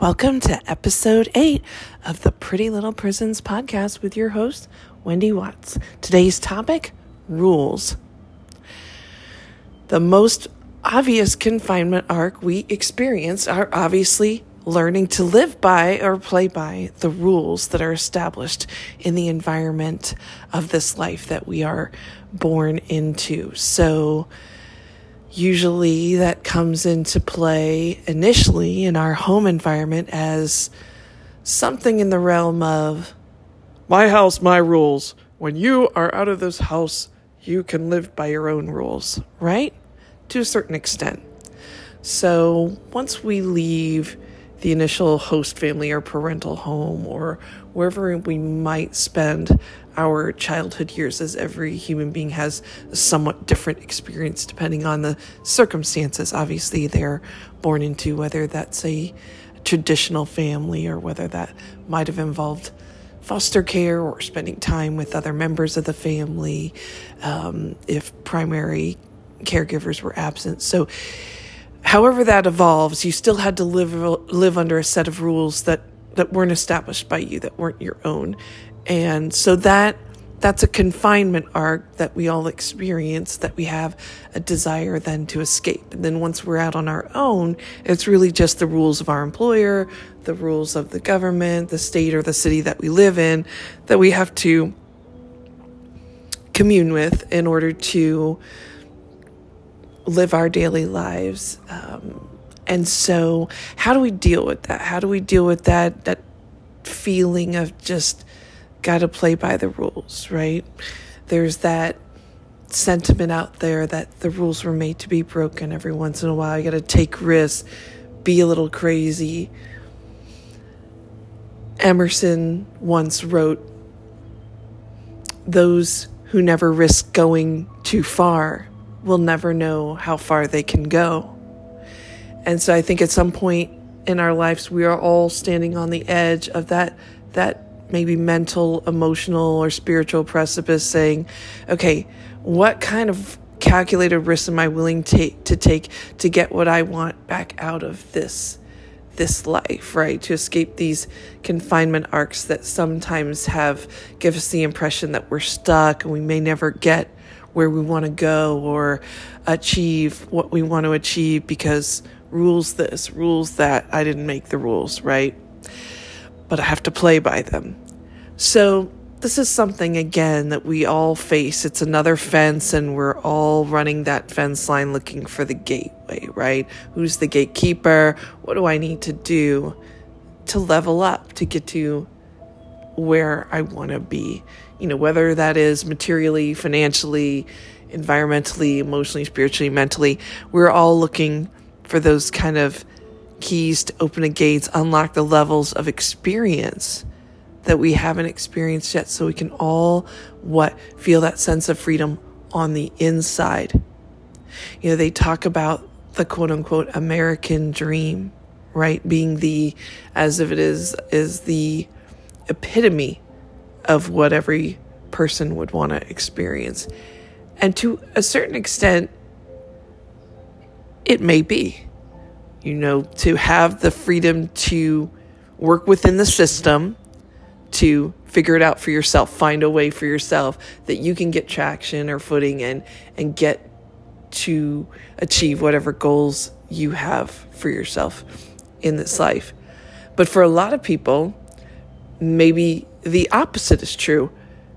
Welcome to episode eight of the Pretty Little Prisons podcast with your host, Wendy Watts. Today's topic rules. The most obvious confinement arc we experience are obviously learning to live by or play by the rules that are established in the environment of this life that we are born into. So, usually that comes into play initially in our home environment as something in the realm of my house, my rules. When you are out of this house, you can live by your own rules, right? To a certain extent. So once we leave the initial host family or parental home or wherever we might spend our childhood years, as every human being has a somewhat different experience depending on the circumstances. Obviously, they're born into whether that's a traditional family or whether that might have involved foster care or spending time with other members of the family um, if primary caregivers were absent. So, however that evolves, you still had to live live under a set of rules that that weren't established by you, that weren't your own. And so that that's a confinement arc that we all experience that we have a desire then to escape. And then once we're out on our own, it's really just the rules of our employer, the rules of the government, the state or the city that we live in that we have to commune with in order to live our daily lives. Um, and so, how do we deal with that? How do we deal with that that feeling of just got to play by the rules, right? There's that sentiment out there that the rules were made to be broken every once in a while. You got to take risks, be a little crazy. Emerson once wrote, Those who never risk going too far will never know how far they can go. And so I think at some point in our lives we are all standing on the edge of that that maybe mental, emotional or spiritual precipice saying, okay, what kind of calculated risks am I willing to, to take to get what I want back out of this this life, right? To escape these confinement arcs that sometimes have give us the impression that we're stuck and we may never get where we want to go or achieve what we want to achieve because rules this, rules that. I didn't make the rules, right? But I have to play by them. So, this is something again that we all face. It's another fence, and we're all running that fence line looking for the gateway, right? Who's the gatekeeper? What do I need to do to level up to get to where I want to be? you know, whether that is materially, financially, environmentally, emotionally, spiritually, mentally, we're all looking for those kind of keys to open the gates, unlock the levels of experience that we haven't experienced yet so we can all what feel that sense of freedom on the inside. You know, they talk about the quote unquote American dream, right? Being the as if it is is the epitome of what every person would want to experience. And to a certain extent, it may be, you know, to have the freedom to work within the system, to figure it out for yourself, find a way for yourself that you can get traction or footing and and get to achieve whatever goals you have for yourself in this life. But for a lot of people, maybe the opposite is true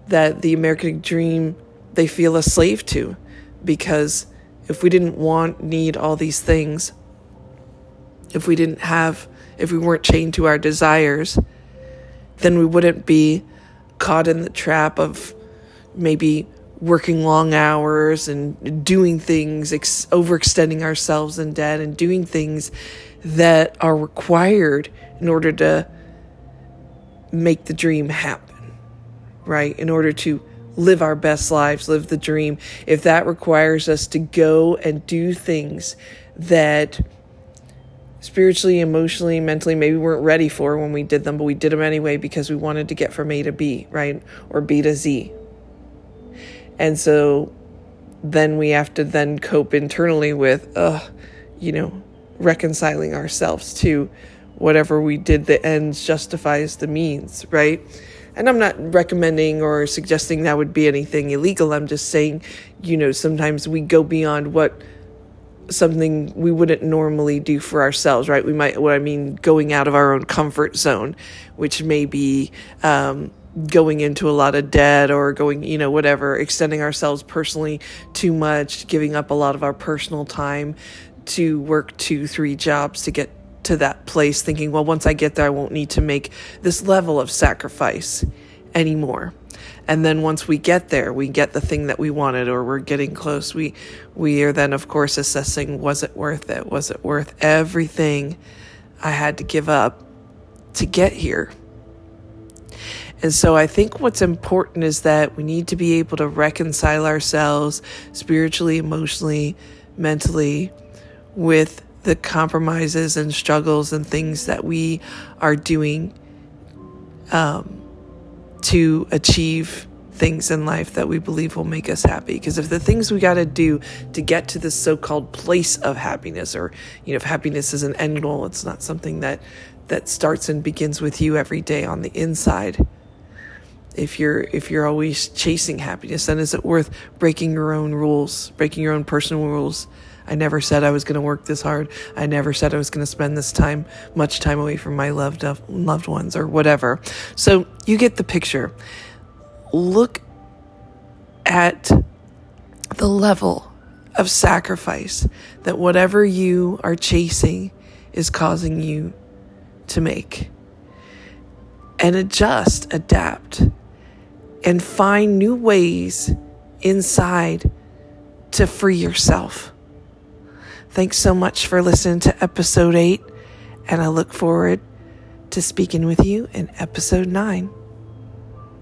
that the American dream they feel a slave to because if we didn't want, need all these things, if we didn't have, if we weren't chained to our desires, then we wouldn't be caught in the trap of maybe working long hours and doing things, ex- overextending ourselves in debt and doing things that are required in order to make the dream happen, right? In order to live our best lives, live the dream, if that requires us to go and do things that spiritually, emotionally, mentally, maybe weren't ready for when we did them, but we did them anyway because we wanted to get from A to B, right? Or B to Z. And so then we have to then cope internally with, uh, you know, reconciling ourselves to whatever we did, the ends justifies the means, right? And I'm not recommending or suggesting that would be anything illegal. I'm just saying, you know, sometimes we go beyond what something we wouldn't normally do for ourselves, right? We might, what I mean, going out of our own comfort zone, which may be, um, going into a lot of debt or going, you know, whatever, extending ourselves personally too much, giving up a lot of our personal time to work two, three jobs to get to that place, thinking, well, once I get there, I won't need to make this level of sacrifice anymore. And then once we get there, we get the thing that we wanted or we're getting close. We we are then of course assessing was it worth it? Was it worth everything I had to give up to get here? And so I think what's important is that we need to be able to reconcile ourselves spiritually, emotionally, mentally with the compromises and struggles and things that we are doing um, to achieve things in life that we believe will make us happy. Because if the things we got to do to get to this so called place of happiness, or, you know, if happiness is an end goal, it's not something that, that starts and begins with you every day on the inside if you're if you're always chasing happiness then is it worth breaking your own rules breaking your own personal rules? I never said i was going to work this hard. I never said i was going to spend this time much time away from my loved loved ones or whatever. So you get the picture. Look at the level of sacrifice that whatever you are chasing is causing you to make. And adjust, adapt and find new ways inside to free yourself. Thanks so much for listening to episode eight, and I look forward to speaking with you in episode nine.